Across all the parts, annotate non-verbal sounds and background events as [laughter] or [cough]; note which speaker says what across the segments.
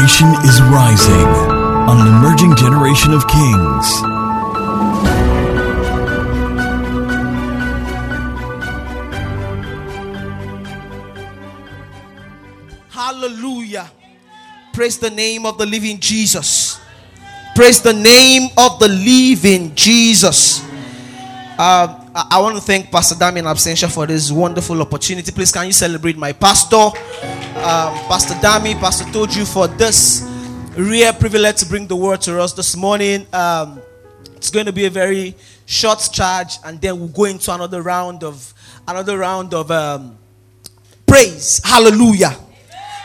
Speaker 1: generation is rising on an emerging generation of kings.
Speaker 2: Hallelujah. Praise the name of the living Jesus. Praise the name of the living Jesus. Um, I, I want to thank Pastor Damian Absentia for this wonderful opportunity. Please, can you celebrate my pastor, um, Pastor Dami, Pastor Toju, for this rare privilege to bring the word to us this morning. Um, it's going to be a very short charge, and then we'll go into another round of another round of um, praise. Hallelujah.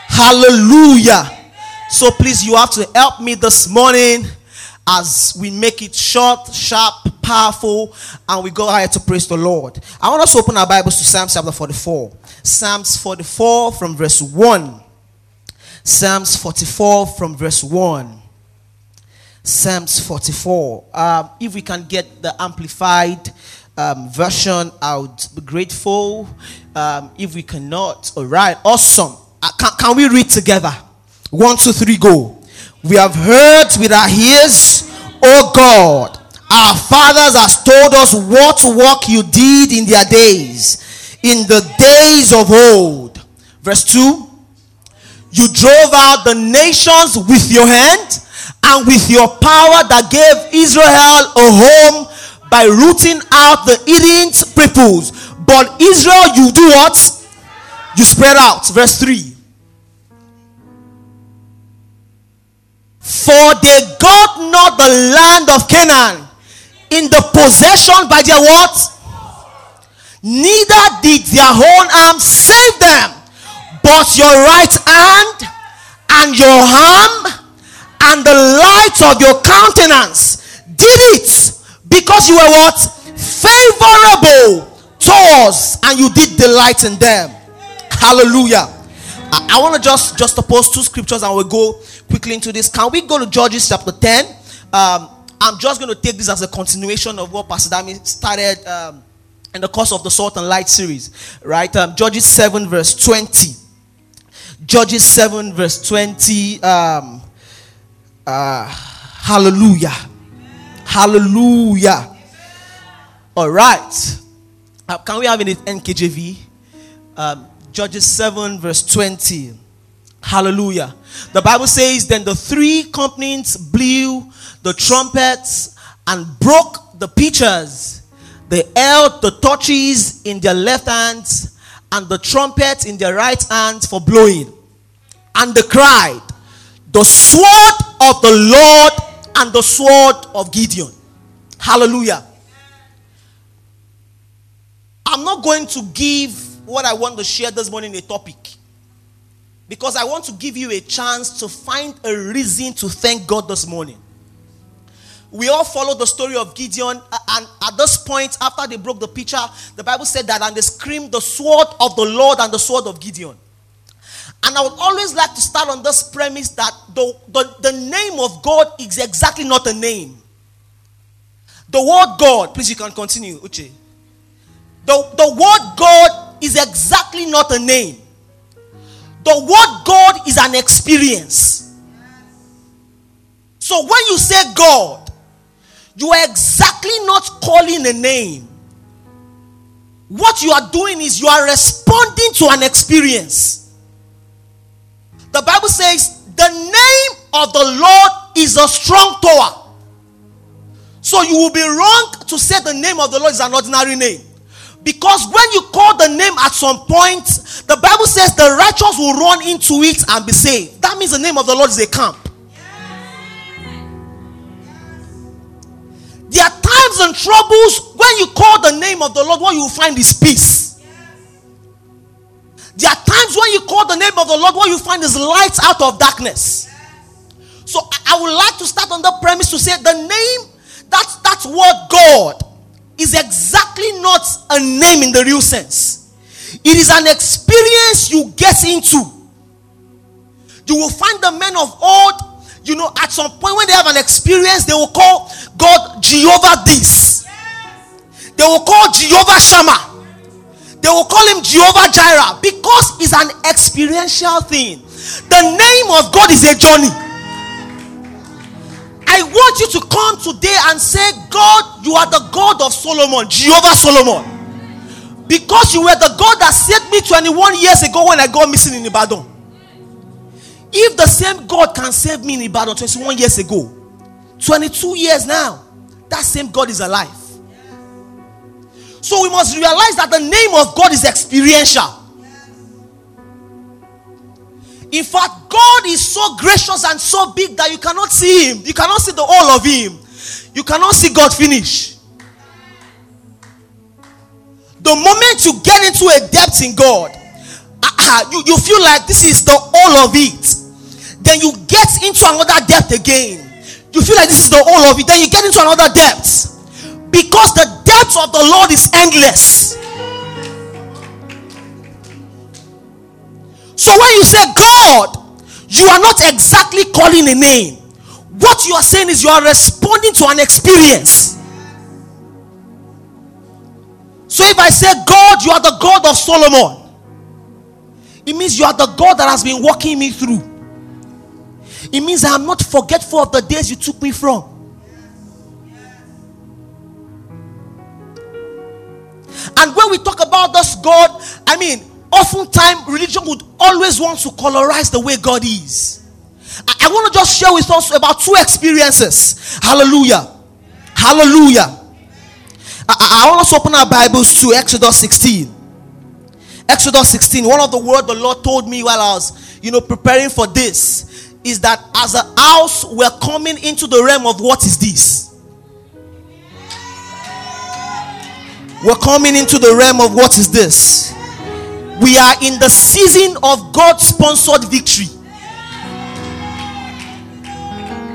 Speaker 2: Hallelujah. So please, you have to help me this morning as we make it short, sharp, powerful, and we go ahead to praise the Lord. I want us to open our Bibles to Psalm chapter 44. Psalms 44 from verse 1. Psalms 44 from verse 1. Psalms 44. Um, if we can get the amplified um, version, I would be grateful. Um, if we cannot, all right, awesome. Uh, can, can we read together? One, two, three, go. We have heard with our ears, O God, our fathers has told us what work you did in their days, in the days of old. Verse 2 You drove out the nations with your hand and with your power that gave Israel a home by rooting out the Eden's peoples. But Israel, you do what? You spread out. Verse 3 For they got not the land of Canaan in the possession by their what? Neither did their own arm save them, but your right hand and your arm and the light of your countenance did it because you were what? Favorable to us and you did delight in them. Hallelujah. I, I want to just just oppose two scriptures and we'll go quickly into this. Can we go to Judges chapter 10? Um, I'm just going to take this as a continuation of what Pastor Dami started um, in the course of the Salt and Light series, right? Um, Judges 7, verse 20. Judges 7, verse 20. Um, uh, hallelujah. Hallelujah. All right. Uh, can we have it in NKJV? Um, Judges 7, verse 20. Hallelujah. The Bible says, Then the three companies blew the trumpets and broke the pitchers. They held the torches in their left hands and the trumpets in their right hands for blowing. And they cried, The sword of the Lord and the sword of Gideon. Hallelujah. I'm not going to give what I want to share this morning a topic. Because I want to give you a chance to find a reason to thank God this morning. We all follow the story of Gideon, and at this point, after they broke the pitcher, the Bible said that, and they screamed, The sword of the Lord and the sword of Gideon. And I would always like to start on this premise that the, the, the name of God is exactly not a name. The word God, please, you can continue, Uche. The, the word God is exactly not a name. The word God is an experience. So when you say God, you are exactly not calling a name. What you are doing is you are responding to an experience. The Bible says, The name of the Lord is a strong tower. So you will be wrong to say the name of the Lord is an ordinary name. Because when you call the name at some point, the Bible says the righteous will run into it and be saved. That means the name of the Lord is a camp. There are times and troubles when you call the name of the Lord, what you find is peace. There are times when you call the name of the Lord, what you find is light out of darkness. So I would like to start on the premise to say the name, that's that's what God is exactly not a name in the real sense. It is an experience you get into. You will find the men of old, you know, at some point when they have an experience, they will call God Jehovah this. They will call Jehovah Shammah. They will call him Jehovah Jireh because it's an experiential thing. The name of God is a journey. I want you to come today and say, God, you are the God of Solomon, Jehovah Solomon. Because you were the God that saved me 21 years ago when I got missing in Ibadan. If the same God can save me in Ibadan 21 years ago, 22 years now, that same God is alive. So we must realize that the name of God is experiential. In fact, God is so gracious and so big that you cannot see Him. You cannot see the all of Him. You cannot see God finish. The moment you get into a depth in God, uh, you, you feel like this is the all of it. Then you get into another depth again. You feel like this is the whole of it. Then you get into another depth. Because the depth of the Lord is endless. So when you say God, you are not exactly calling a name. What you are saying is you are responding to an experience. So if I say, God, you are the God of Solomon, it means you are the God that has been walking me through. It means I am not forgetful of the days you took me from. And when we talk about this God, I mean, oftentimes religion would always want to colorize the way God is. I, I want to just share with us about two experiences. Hallelujah. Hallelujah. I, I want us to open our Bibles to Exodus 16. Exodus 16. One of the words the Lord told me while I was, you know, preparing for this is that as a house, we're coming into the realm of what is this? We're coming into the realm of what is this? We are in the season of God sponsored victory.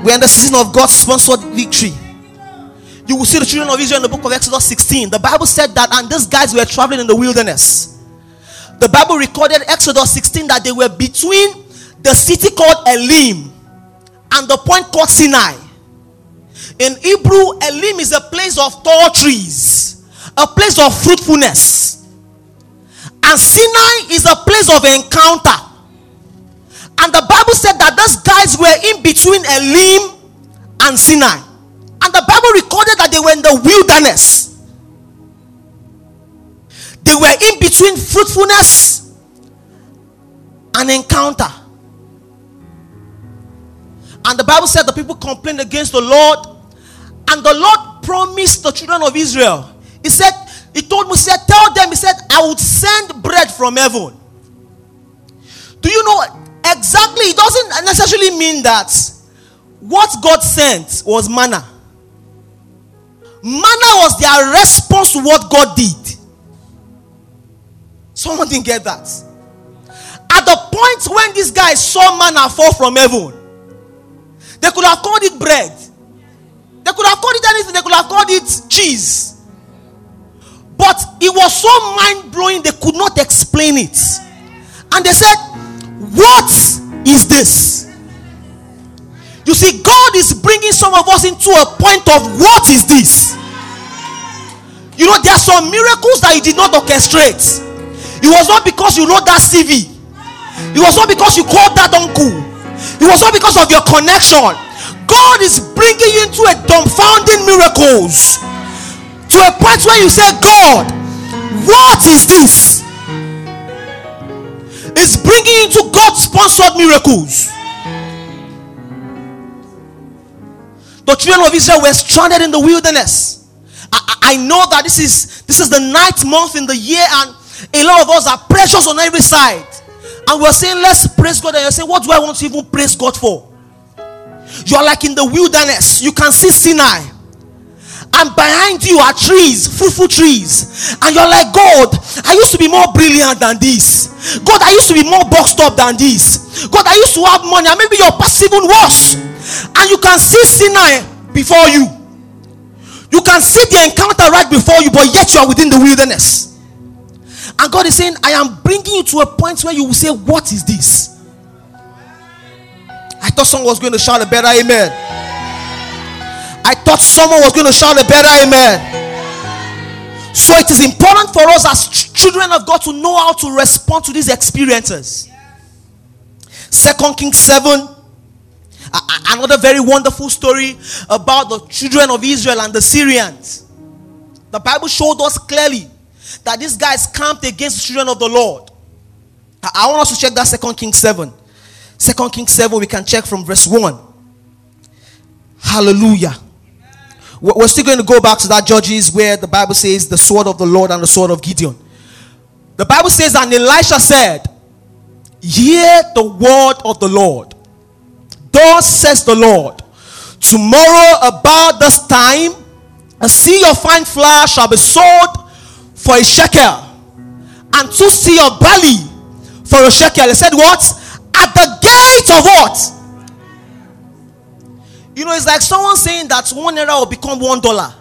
Speaker 2: We're in the season of God sponsored victory. You will see the children of Israel in the book of Exodus 16. The Bible said that, and these guys were traveling in the wilderness. The Bible recorded Exodus 16 that they were between the city called Elim and the point called Sinai. In Hebrew, Elim is a place of tall trees, a place of fruitfulness. And Sinai is a place of encounter. And the Bible said that those guys were in between Elim and Sinai. And the Bible recorded that they were in the wilderness. They were in between fruitfulness and encounter. And the Bible said the people complained against the Lord. And the Lord promised the children of Israel. He said, He told Moses, Tell them, He said, I would send bread from heaven. Do you know exactly? It doesn't necessarily mean that what God sent was manna. Manna was their response to what God did. Someone didn't get that. At the point when these guys saw manna fall from heaven, they could have called it bread. They could have called it anything. They could have called it cheese. But it was so mind blowing, they could not explain it. And they said, What is this? You see, God is bringing some of us into a point of what is this? You know, there are some miracles that you did not orchestrate. It was not because you wrote that CV, it was not because you called that uncle, it was not because of your connection. God is bringing you into a dumbfounding miracles to a point where you say, God, what is this? It's bringing you into God sponsored miracles. The children of Israel were stranded in the wilderness. I, I, know that this is this is the ninth month in the year, and a lot of us are precious on every side. And we're saying, Let's praise God. And you're saying, What do I want to even praise God for? You're like in the wilderness, you can see Sinai. And behind you are trees, fruitful trees. And you're like, God, I used to be more brilliant than this. God, I used to be more boxed up than this. God, I used to have money. And maybe your past even worse and you can see Sinai before you. You can see the encounter right before you, but yet you are within the wilderness. And God is saying, I am bringing you to a point where you will say, What is this? I thought someone was going to shout a better amen. I thought someone was going to shout a better amen. So it is important for us as children of God to know how to respond to these experiences. Second Kings 7. Another very wonderful story about the children of Israel and the Syrians. The Bible showed us clearly that these guys camped against the children of the Lord. I want us to check that Second Kings 7. Second Kings 7, we can check from verse 1. Hallelujah. We're still going to go back to that Judges where the Bible says the sword of the Lord and the sword of Gideon. The Bible says, and Elisha said, Hear the word of the Lord. Thus says the Lord, Tomorrow about this time, a seah of fine flour shall be sold for a shekel, and two seah of barley for a shekel. He said, What? At the gate of what? You know, it's like someone saying that one will become one dollar.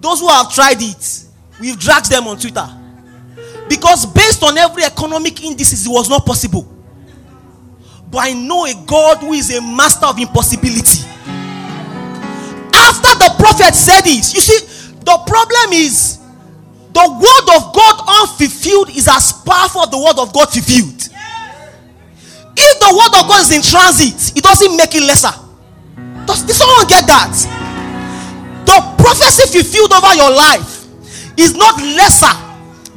Speaker 2: Those who have tried it, we've dragged them on Twitter. Because based on every economic indices, it was not possible. But I know a God who is a master of impossibility. After the prophet said this, you see, the problem is the word of God unfulfilled is as powerful as the word of God fulfilled. If the word of God is in transit, it doesn't make it lesser. Does, did someone get that? The prophecy fulfilled over your life is not lesser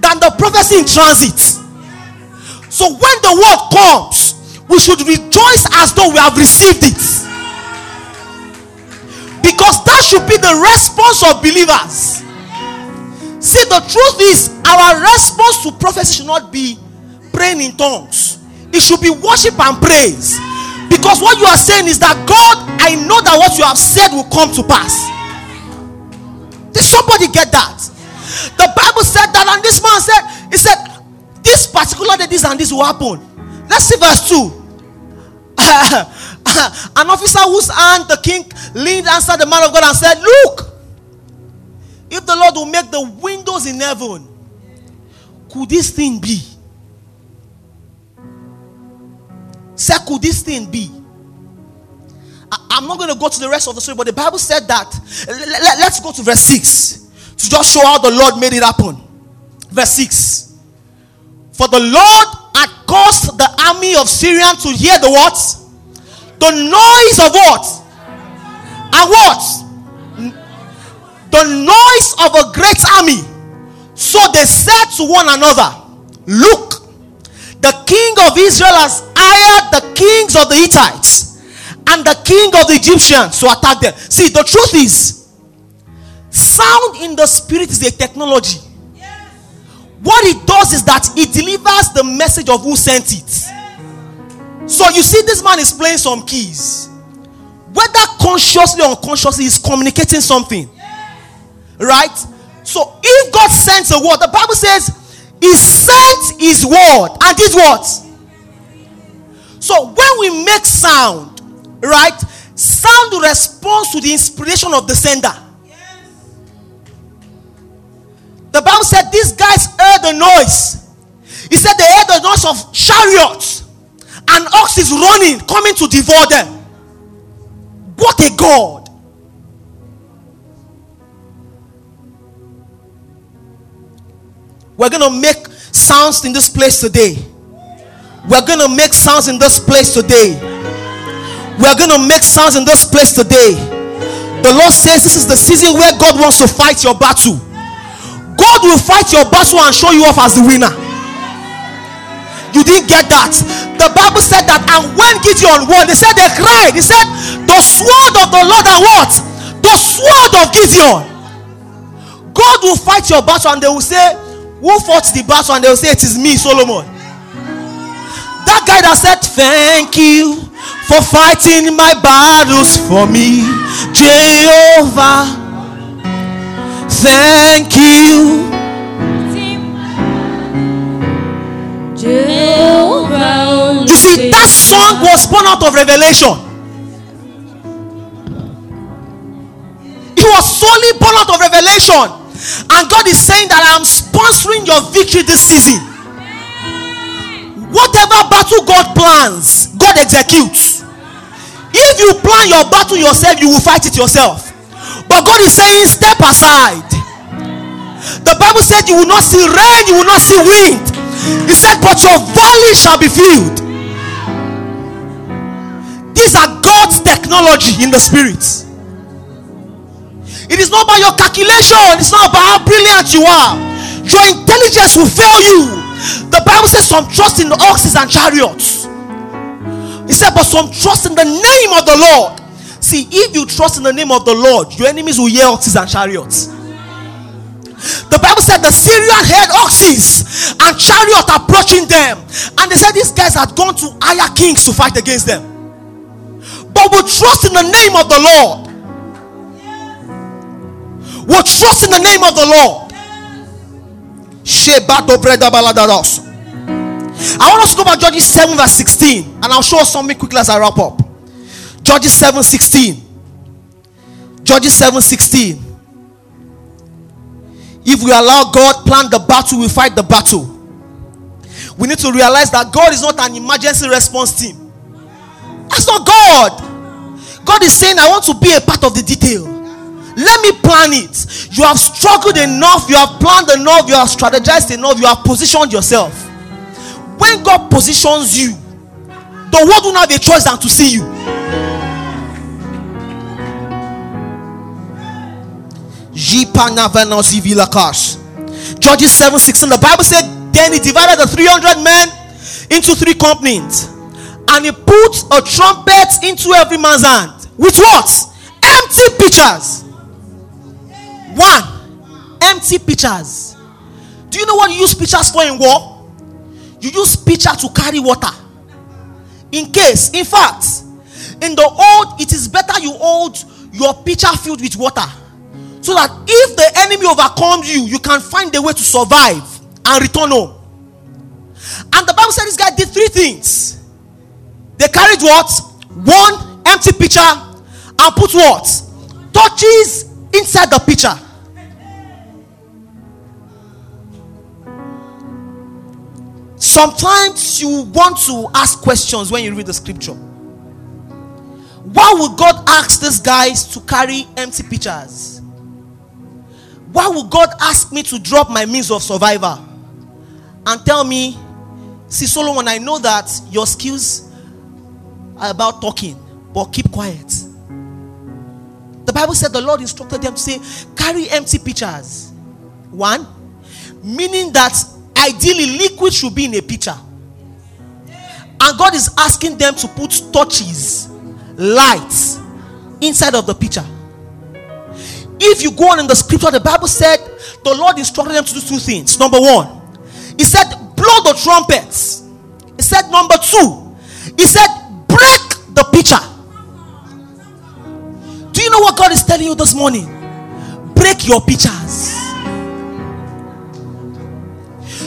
Speaker 2: than the prophecy in transit. So when the word comes, we should rejoice as though we have received it. Because that should be the response of believers. See, the truth is, our response to prophecy should not be praying in tongues, it should be worship and praise. Because what you are saying is that God, I know that what you have said will come to pass. Did somebody get that? The Bible said that, and this man said, He said, This particular day, this and this will happen. Let's see verse 2. [laughs] An officer whose hand the king leaned answered the man of God and said, Look, if the Lord will make the windows in heaven, could this thing be? Say, could this thing be? I, am not going to go to the rest of the story, but the Bible said that. Let, let's go to verse 6 to just show how the Lord made it happen. Verse 6. For the Lord had caused the army of Syrian to hear the what? The noise of what? And what? The noise of a great army. So they said to one another, Look, the king of Israel has hired the kings of the Hittites and the king of the Egyptians to attack them. See, the truth is, sound in the spirit is a technology. What it does is that it delivers the message of who sent it. So you see, this man is playing some keys. Whether consciously or unconsciously, he's communicating something. Right? So if God sends a word, the Bible says he sent his word and did what? So when we make sound, right? Sound responds to the inspiration of the sender. The Bible said these guys heard the noise. He said they heard the noise of chariots and oxes running, coming to devour them. What a God! We're going to make sounds in this place today. We're going to make sounds in this place today. We're going to make sounds in this place today. The Lord says this is the season where God wants to fight your battle. God will fight your battle and show you off as the winner. You didn't get that. The Bible said that, and when Gideon won, they said they cried. He said, The sword of the Lord and what? The sword of Gideon. God will fight your battle, and they will say, who fought the battle? And they'll say it is me solomon. That guy that said thank you for fighting my battles for me jehovah. Thank you. Jehovah you see that song was born out of revelation. It was solely born out of revelation and God is saying that I am sponsoring your victory this season. Whatever battle God plans, God executes. If you plan your battle yourself, you will fight it yourself. But God is saying, step aside. The Bible said, You will not see rain, you will not see wind. He said, But your valley shall be filled. These are God's technology in the spirit. It is not about your calculation, it's not about how brilliant you are. Your intelligence will fail you. The Bible says some trust in the oxes and chariots. He said, but some trust in the name of the Lord. See, if you trust in the name of the Lord, your enemies will hear oxes and chariots. The Bible said the Syrian heard oxes and chariot approaching them, and they said these guys had gone to hire kings to fight against them. But we trust in the name of the Lord. We trust in the name of the Lord. I want us to go back to Judges 7 verse 16 and I'll show us something quickly as I wrap up. Judges 7 16. Judges 7 16. If we allow God plan the battle, we fight the battle. We need to realize that God is not an emergency response team. That's not God. God is saying, I want to be a part of the detail. Let me plan it. You have struggled enough, you have planned enough, you have strategized enough, you have positioned yourself. When God positions you, the world will not have a choice than to see you. Judges 7 16. The Bible said, Then he divided the 300 men into three companies, and he put a trumpet into every man's hand. With what? Empty pitchers. One, empty pitchers. Do you know what you use pitchers for in war? You use pitcher to carry water. In case, in fact, in the old, it is better you hold your pitcher filled with water so that if the enemy overcomes you, you can find a way to survive and return home. And the Bible said this guy did three things. They carried what? One empty pitcher and put what? Torches inside the pitcher. Sometimes you want to ask questions when you read the scripture. Why would God ask these guys to carry empty pitchers? Why would God ask me to drop my means of survival and tell me, see, Solomon, I know that your skills are about talking, but keep quiet. The Bible said the Lord instructed them to say, carry empty pitchers. One, meaning that ideally liquid should be in a pitcher. And God is asking them to put torches, lights inside of the pitcher. If you go on in the scripture, the Bible said the Lord instructed them to do two things. Number one, He said, blow the trumpets. He said, number two, He said, break the pitcher. Do you know what God is telling you this morning? Break your pitchers.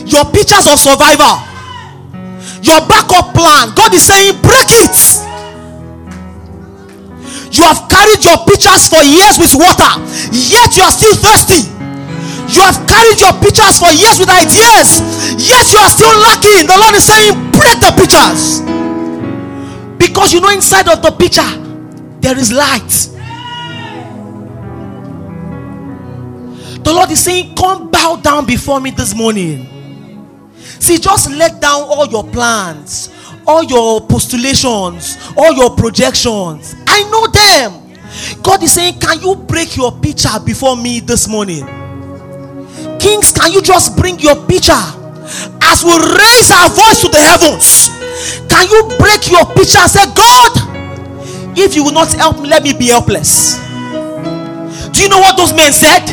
Speaker 2: Your pitchers of survival. Your backup plan. God is saying, break it. You have carried your pitchers for years with water, yet you are still thirsty. You have carried your pitchers for years with ideas, yet you are still lacking. The Lord is saying, break the pitchers. Because you know, inside of the pitcher, there is light. The Lord is saying, Come bow down before me this morning. See, just let down all your plans, all your postulations, all your projections. I know them. God is saying, Can you break your pitcher before me this morning? Kings, can you just bring your pitcher as we raise our voice to the heavens? Can you break your pitcher and say, God, if you will not help me, let me be helpless? Do you know what those men said?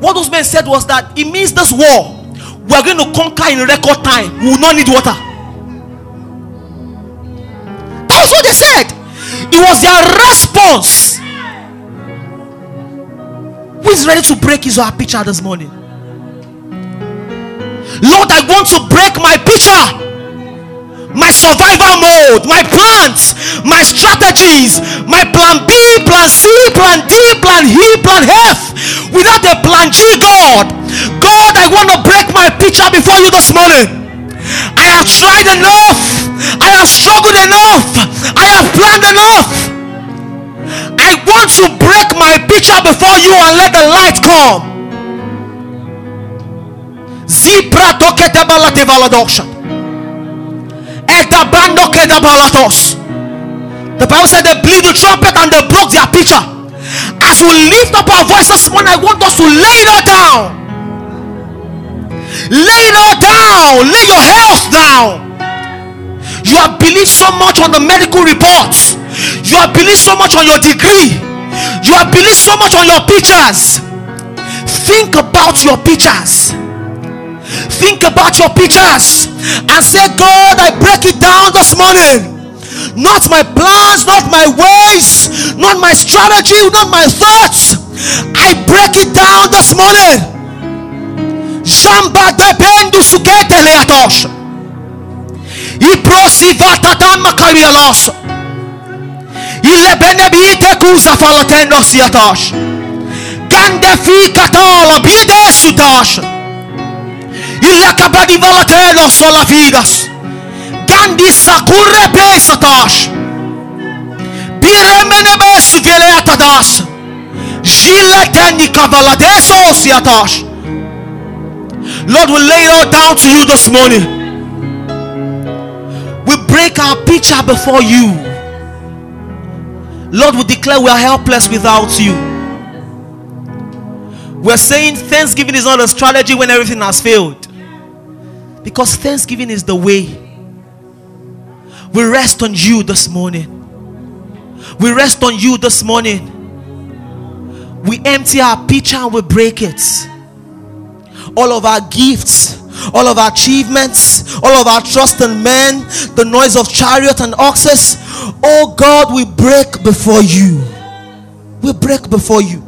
Speaker 2: What those men said was that it means this war we are going to conquer in record time. We will not need water. That was what they said. It was their response. Who is ready to break his or her pitcher this morning? Lord, I want to break my pitcher my survival mode, my plans, my strategies, my plan B, plan C, plan D, plan E, plan F, without a plan G, God. God, I want to break my pitcher before you this morning. I have tried enough, I have struggled enough, I have planned enough. I want to break my pitcher before you and let the light come. Zipra tokete balate. The Bible said they blew the trumpet and they broke their pitcher. As we lift up our voices morning, I want us to lay it all down. Lay it all down. Lay your health down. You have believed so much on the medical reports. You have believed so much on your degree. You have believed so much on your pictures. Think about your pictures. Think about your pictures and say, God, I break it down this morning. Not my plans, not my ways, not my strategy, not my thoughts. I break it down this morning. Jamba de bendu sugete leatosh. Iprosivata tamma karialos. Ile benebite bide. Ile kabadi valatelo sola vidas. Gandi sakure pesatash. Biremene besu veleatadas. Gile teni kavaladeso siatash. Lord, we lay it all down to you this morning. We break our picture before you. Lord, we declare we are helpless without you. We're saying Thanksgiving is not a strategy when everything has failed. Because Thanksgiving is the way. We rest on you this morning. We rest on you this morning. We empty our pitcher and we break it. All of our gifts, all of our achievements, all of our trust in men, the noise of chariot and oxes. Oh God, we break before you. We break before you.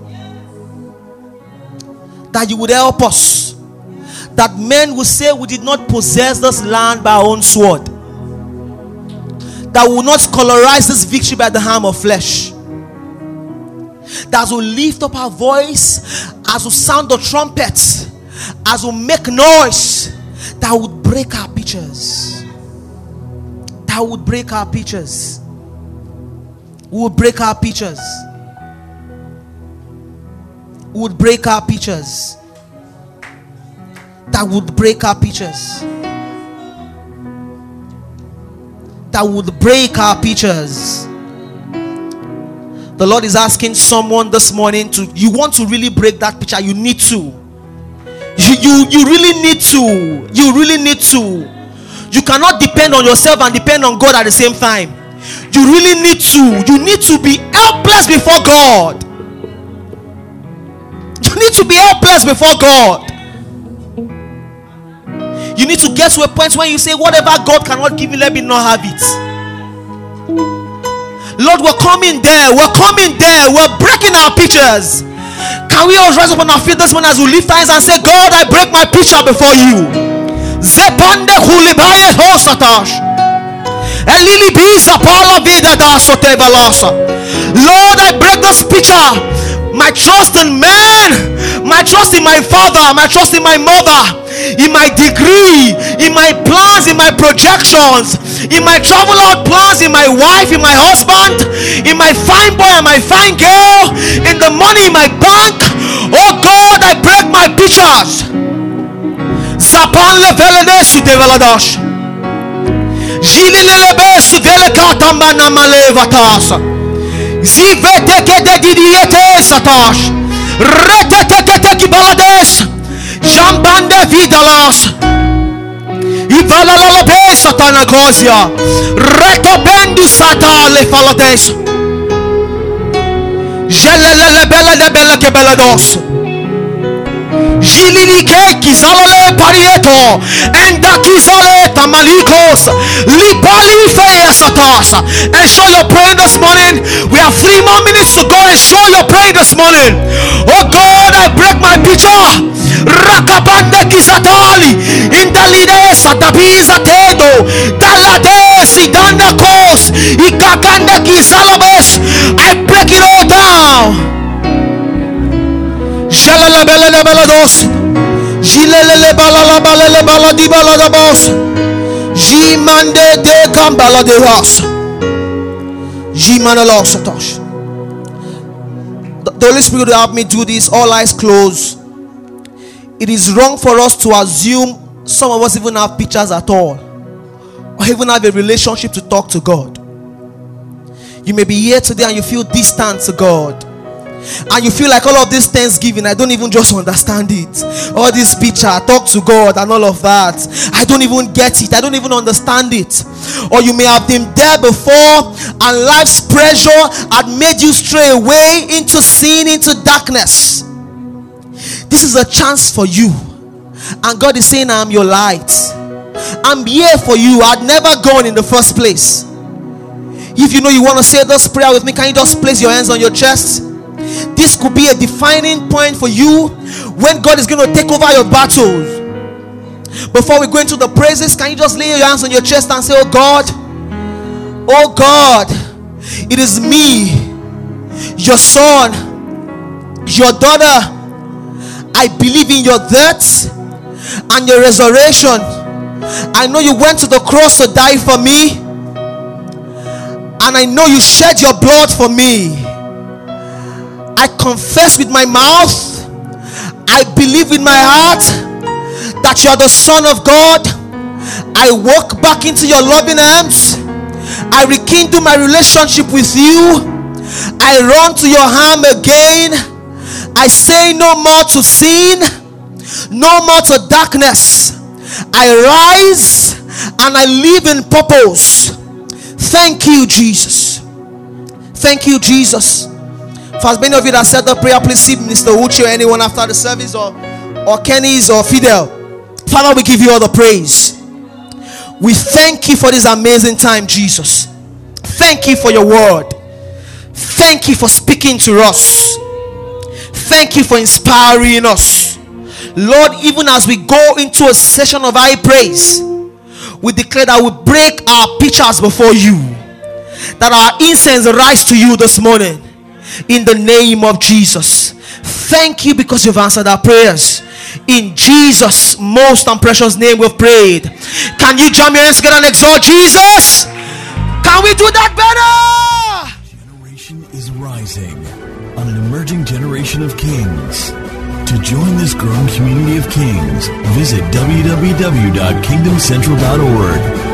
Speaker 2: That you would help us. That men will say we did not possess this land by our own sword. That will not colorize this victory by the hand of flesh. That will lift up our voice, as we sound the trumpets, as we make noise, that would break our pictures. That would break our pictures. We would break our pictures. We would break our pictures. That would break our pictures. That would break our pictures. The Lord is asking someone this morning to you want to really break that picture, you need to. You, you, you really need to. You really need to. You cannot depend on yourself and depend on God at the same time. You really need to. You need to be helpless before God. You need to be helpless before God. You need to get to a point where you say, Whatever God cannot give me, let me not have it. Lord, we're coming there. We're coming there. We're breaking our pictures. Can we all rise up on our feet this morning as we lift our hands and say, God, I break my picture before you. Zepande kulibaye hosatash. Pala. Lord, I break this picture. My trust in man, my trust in my father, my trust in my mother, in my degree, in my plans, in my projections, in my travel out plans, in my wife, in my husband, in my fine boy and my fine girl, in the money in my bank. Oh God, I break my pictures. Zapan levelene su develadash. Zivete que te diriete é essa tocha. Retete que te que baladesa. Jambande vida las. E fala lá pensa tá na coisa. Recopendo satale fala dessa. Gelelele bela de bela que bela doce. Jililike kizalale parieto endakizole tamalikos lipali feya satasa and show your prayer this morning. We have three more minutes to go. And show your prayer this morning. Oh God I break my picture. Rakabande kizatali indalide satabiza tedo bala le bala di bala da boss. Jimande de kambala de ras. Jimana los satosh. The the Holy Spirit will help me do this. All eyes closed. It is wrong for us to assume some of us even have pictures at all, or even have a relationship to talk to God. You may be here today and you feel distant to God. And you feel like all of this thanksgiving, I don't even just understand it. All this picture, talk to God and all of that. I don't even get it. I don't even understand it. Or you may have been there before and life's pressure had made you stray away into sin, into darkness. This is a chance for you. And God is saying, I'm your light. I'm here for you. I'd never gone in the first place. If you know you want to say this prayer with me, can you just place your hands on your chest? This could be a defining point for you when God is going to take over your battles. Before we go into the praises, can you just lay your hands on your chest and say, Oh God, oh God, it is me, your son, your daughter. I believe in your death and your resurrection. I know you went to the cross to die for me, and I know you shed your blood for me. I confess with my mouth, I believe in my heart that you are the Son of God. I walk back into your loving arms. I rekindle my relationship with you. I run to your arm again. I say no more to sin, no more to darkness. I rise and I live in purpose. Thank you, Jesus. Thank you, Jesus. For as many of you that said the prayer, please see Mr. Uche or anyone after the service or, or Kenny's or Fidel. Father, we give you all the praise. We thank you for this amazing time, Jesus. Thank you for your word. Thank you for speaking to us. Thank you for inspiring us. Lord, even as we go into a session of high praise, we declare that we break our pitchers before you, that our incense rise to you this morning in the name of Jesus. Thank you because you've answered our prayers. In Jesus' most and precious name, we've prayed. Can you jump your hands together and exalt Jesus? Can we do that better?
Speaker 1: Generation is rising on an emerging generation of kings. To join this growing community of kings, visit www.kingdomcentral.org